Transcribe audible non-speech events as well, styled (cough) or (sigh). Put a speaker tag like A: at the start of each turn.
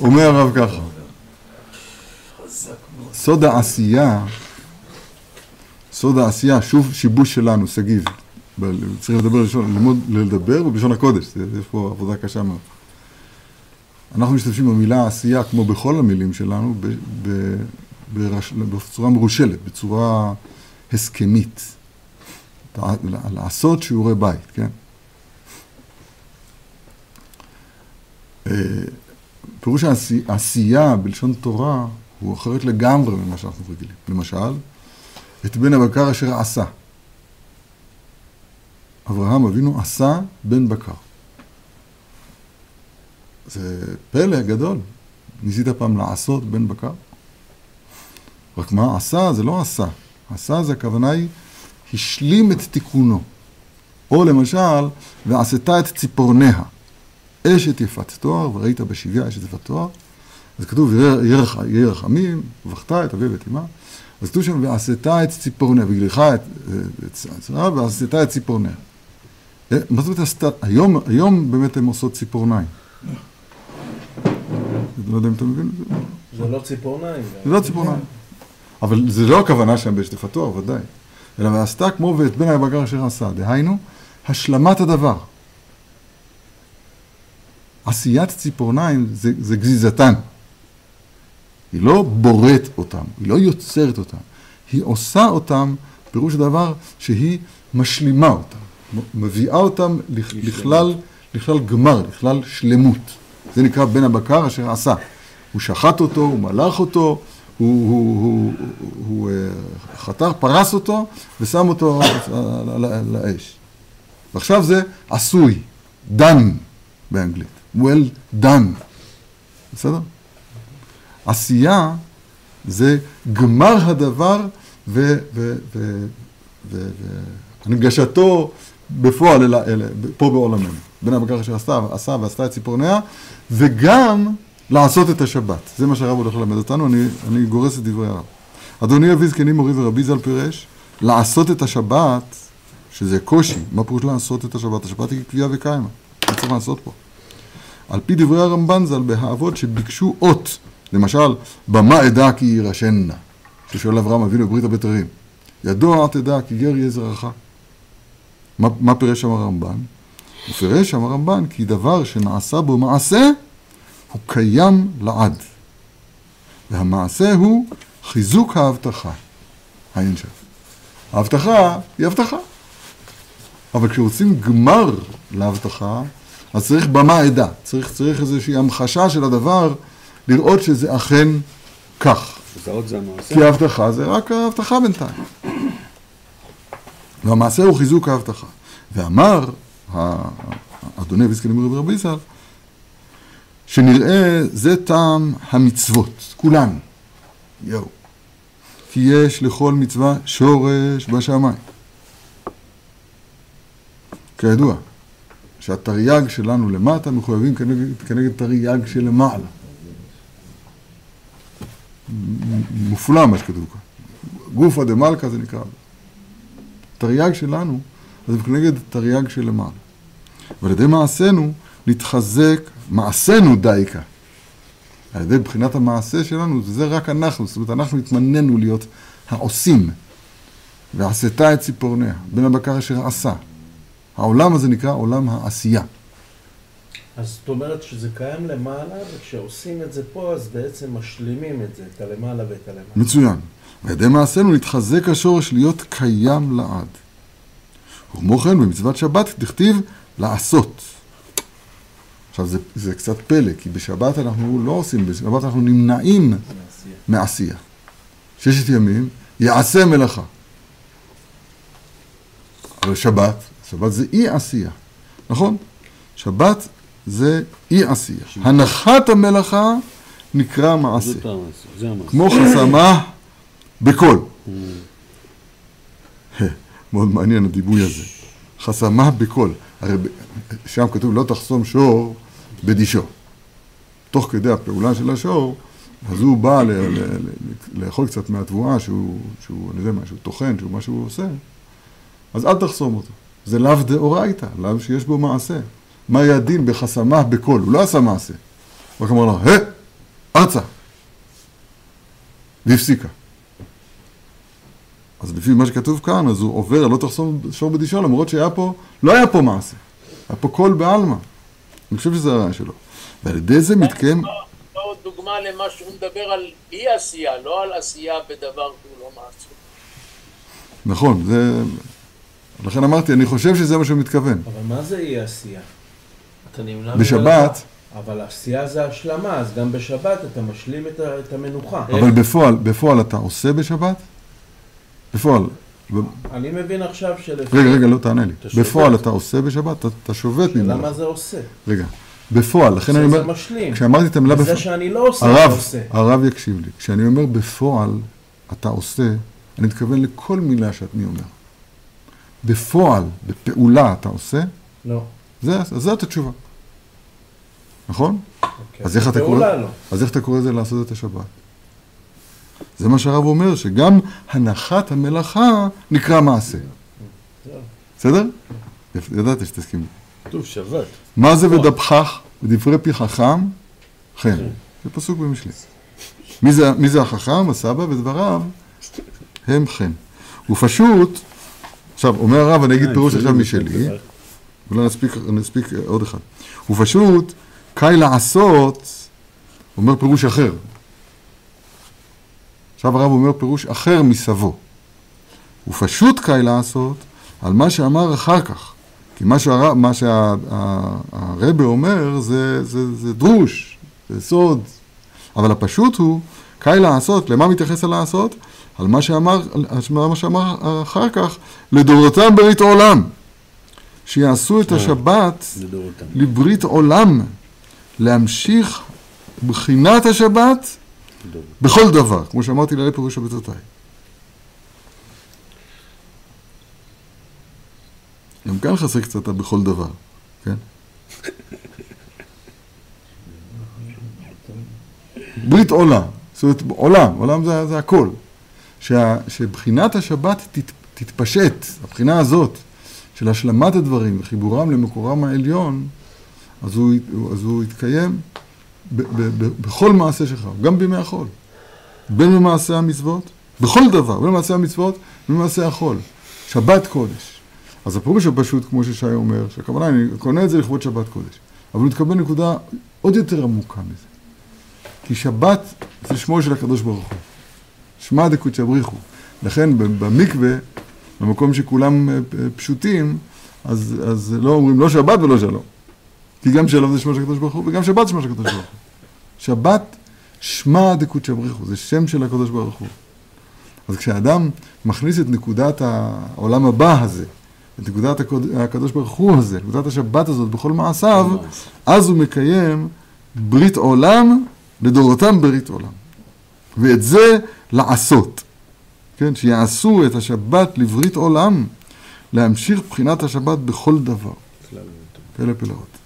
A: אומר הרב ככה, סוד העשייה, סוד העשייה, שוב שיבוש שלנו, שגיב. צריך לדבר לשון, ללמוד לדבר בלשון הקודש, יש פה עבודה קשה מאוד. אנחנו משתמשים במילה עשייה, כמו בכל המילים שלנו, בצורה מרושלת, בצורה הסכמית. לעשות שיעורי בית, כן? פירוש העשייה בלשון תורה הוא אחרת לגמרי ממה שאנחנו רגילים. למשל, את בן הבקר אשר עשה. אברהם אבינו עשה בן בקר. זה פלא גדול. ניסית פעם לעשות בן בקר? רק מה, עשה זה לא עשה. עשה זה הכוונה היא, השלים את תיקונו. או למשל, ועשתה את ציפורניה. אשת יפת תואר, וראית בשביה אשת יפת תואר. אז כתוב, יהיה רחמים, ובכתה את אבי ואת אמה. אז כתוב שם, ועשתה את ציפורניה, וגליחה את צרה, ועשתה את ציפורניה. אה, מה זאת אומרת, היום, היום באמת הן עושות ציפורניים. לא יודע אם אתה מבין את זה.
B: זה לא ציפורניים.
A: זה לא ציפורניים. אבל זה לא הכוונה שם באשת התואר, ודאי. אלא ועשתה כמו ואת בן הבקר אשר עשה. דהיינו, השלמת הדבר. עשיית ציפורניים זה, זה גזיזתן. היא לא בוראת אותם, היא לא יוצרת אותם. היא עושה אותם, פירוש הדבר שהיא משלימה אותם, מביאה אותם לכלל, לכלל גמר, לכלל שלמות. זה נקרא בן הבקר אשר עשה. הוא שחט אותו, הוא מלך אותו, הוא, הוא, הוא, הוא, הוא חתר, פרס אותו ושם אותו על האש. ועכשיו זה עשוי, דן באנגלית, well done, בסדר? עשייה זה גמר הדבר והנגשתו בפועל אל, אל, פה בעולמנו. בן הבקר אשר עשה, עשה ועשתה את ציפורניה, וגם לעשות את השבת. זה מה שהרב הולך ללמד אותנו, אני, אני גורס את דברי הרב. אדוני אבי זקנים מורי ורבי ז"ל פירש, לעשות את השבת, שזה קושי, מה פירוש לעשות את השבת? השבת היא קביעה וקיימה, מה צריך לעשות פה? על פי דברי הרמב"ן ז"ל בהאבות שביקשו אות, למשל, במה אדע כי יירשנה, ששואל אברהם אבינו בברית הבתרים. ידוע תדע כי גר יהיה זרעך. מה, מה פירש שם הרמב"ן? הוא פירש שם הרמב"ן כי דבר שנעשה בו מעשה הוא קיים לעד. והמעשה הוא חיזוק ההבטחה. העין שם. ההבטחה היא הבטחה. אבל כשרוצים גמר להבטחה, אז צריך במה עדה. צריך, צריך איזושהי המחשה של הדבר, לראות שזה אכן כך. כי ההבטחה זה רק ההבטחה בינתיים. והמעשה הוא חיזוק ההבטחה. ואמר אדוני ויזקנים רבי ז"ל, שנראה זה טעם המצוות, כולן. יואו. כי יש לכל מצווה שורש בשמיים. כידוע, שהתרי"ג שלנו למטה מחויבים כנגד, כנגד תרי"ג שלמעלה. מופלא מה שכתוב כאן. גופא דמלכא זה נקרא. תרי"ג שלנו, אז זה כנגד תרי"ג שלמעלה. ועל ידי מעשינו נתחזק, מעשינו דייקה. על ידי בחינת המעשה שלנו, זה רק אנחנו, זאת אומרת, אנחנו התמננו להיות העושים. ועשתה את ציפורניה, בן הבקר אשר עשה. העולם הזה נקרא עולם העשייה.
B: אז זאת אומרת שזה קיים למעלה, וכשעושים את זה פה, אז בעצם משלימים את זה, את הלמעלה ואת הלמעלה.
A: מצוין. ועל ידי מעשינו נתחזק השורש להיות קיים לעד. וכמו כן, במצוות שבת תכתיב לעשות. עכשיו זה, זה קצת פלא, כי בשבת אנחנו לא עושים, בשבת אנחנו נמנעים מעשייה. ששת ימים יעשה מלאכה. אבל שבת, שבת זה אי עשייה, נכון? שבת זה אי עשייה. הנחת המלאכה נקרא מעשה. כמו חסמה בקול. Mm. מאוד מעניין הדיבוי הזה. חסמה בקול. הרי שם כתוב לא תחסום שור בדישו. תוך כדי הפעולה של השור, אז הוא בא לאכול קצת מהתבואה שהוא, שהוא, אני יודע מה, שהוא טוחן, שהוא מה שהוא עושה, אז אל תחסום אותו. זה לאו דאורייתא, לאו שיש בו מעשה. מה יהיה הדין בחסמה בקול? הוא לא עשה מעשה. רק אמר לה, היי, ארצה. והפסיקה. אז לפי מה שכתוב כאן, אז הוא עובר, לא תחסום שור בדישו, למרות שהיה פה, לא היה פה מעשה. היה פה קול בעלמא. אני חושב שזה הרעיון שלו. ועל ידי זה מתקיים...
C: לא דוגמה למה שהוא מדבר על אי עשייה, לא על עשייה בדבר שהוא לא מעשה.
A: נכון, זה... לכן אמרתי, אני חושב שזה מה שהוא מתכוון.
B: אבל מה זה אי עשייה? אתה נמנע
A: בשבת.
B: אבל עשייה זה השלמה, אז גם בשבת אתה משלים את ה- את המנוחה.
A: אבל בפועל, בפועל אתה עושה בשבת? בפועל.
B: אני מבין עכשיו שלפי...
A: רגע, רגע, לא תענה לי. בפועל אתה עושה בשבת? אתה- שובת
B: למה
A: ממנו.
B: זה עושה?
A: רגע. בפועל, לכן אני
B: זה זה
A: אומר,
B: משלים.
A: כשאמרתי את המילה בפועל,
B: שאני לא עושה,
A: הרב,
B: עושה.
A: הרב יקשיב לי. כשאני אומר בפועל אתה עושה, אני מתכוון לכל מילה שאני אומר. בפועל, בפעולה אתה עושה,
B: לא.
A: זה, אז זאת התשובה. נכון?
B: אוקיי.
A: אז איך אתה קורא?
B: לא.
A: אז איך אתה קורא לזה לעשות את השבת? זה מה שהרב אומר, שגם הנחת המלאכה נקרא מעשה. בסדר? ידעתי שתסכים.
D: כתוב שבת.
A: מה זה ודבחך? ודברי פי חכם? חן. זה פסוק במשלי. מי זה, החכם? הסבא, ודבריו הם חן. הוא פשוט, עכשיו, אומר הרב, אני אגיד
D: אה,
A: פירוש עכשיו משלי. אולי נספיק, נספיק עוד אחד. הוא פשוט, קאי לעשות, אומר פירוש אחר. עכשיו הרב אומר פירוש אחר מסבו. הוא פשוט קאי לעשות על מה שאמר אחר כך. כי מה שהרב, מה שהרבה אומר זה, זה, זה דרוש, זה סוד. אבל הפשוט הוא, קאי לעשות, למה מתייחס הלעשות? על מה שאמר, על מה שאמר אחר כך, לדורותם ברית עולם. שיעשו את השבת
D: לדורותם.
A: לברית עולם, להמשיך בחינת השבת. בכל דבר, כמו שאמרתי לעלי פירוש הבצעותיי. גם כאן חסר קצת בכל דבר, כן? (laughs) ברית עולם, זאת אומרת עולם, עולם זה, זה הכל. שה, שבחינת השבת תת, תתפשט, הבחינה הזאת של השלמת הדברים וחיבורם למקורם העליון, אז הוא, אז הוא יתקיים ב, ב, ב, בכל מעשה שלך, גם בימי החול. בין במעשה המצוות, בכל דבר, בין במעשה המצוות ובמעשה החול. שבת קודש. אז הפירוש הפשוט, כמו ששי אומר, שהכוונה, אני קונה את זה לכבוד שבת קודש. אבל הוא מתכוון לנקודה עוד יותר עמוקה מזה. כי שבת זה שמו של הקדוש ברוך הוא. שמע דקודשא בריחו. לכן במקווה, במקום שכולם אה, פשוטים, אז, אז לא אומרים לא שבת ולא שלום. כי גם שלום זה שמו של הקדוש ברוך הוא, וגם שבת שמו של הקדוש ברוך הוא. שבת, שמע דקודשא בריחו, זה שם של הקדוש ברוך הוא. אז כשאדם מכניס את נקודת העולם הבא הזה, את נקודת הקוד- הקדוש ברוך הוא הזה, נקודת השבת הזאת בכל מעשיו, אז הוא מקיים ברית עולם לדורותם ברית עולם. ואת זה לעשות. כן, שיעשו את השבת לברית עולם, להמשיך בחינת השבת בכל דבר. פלא פלאות.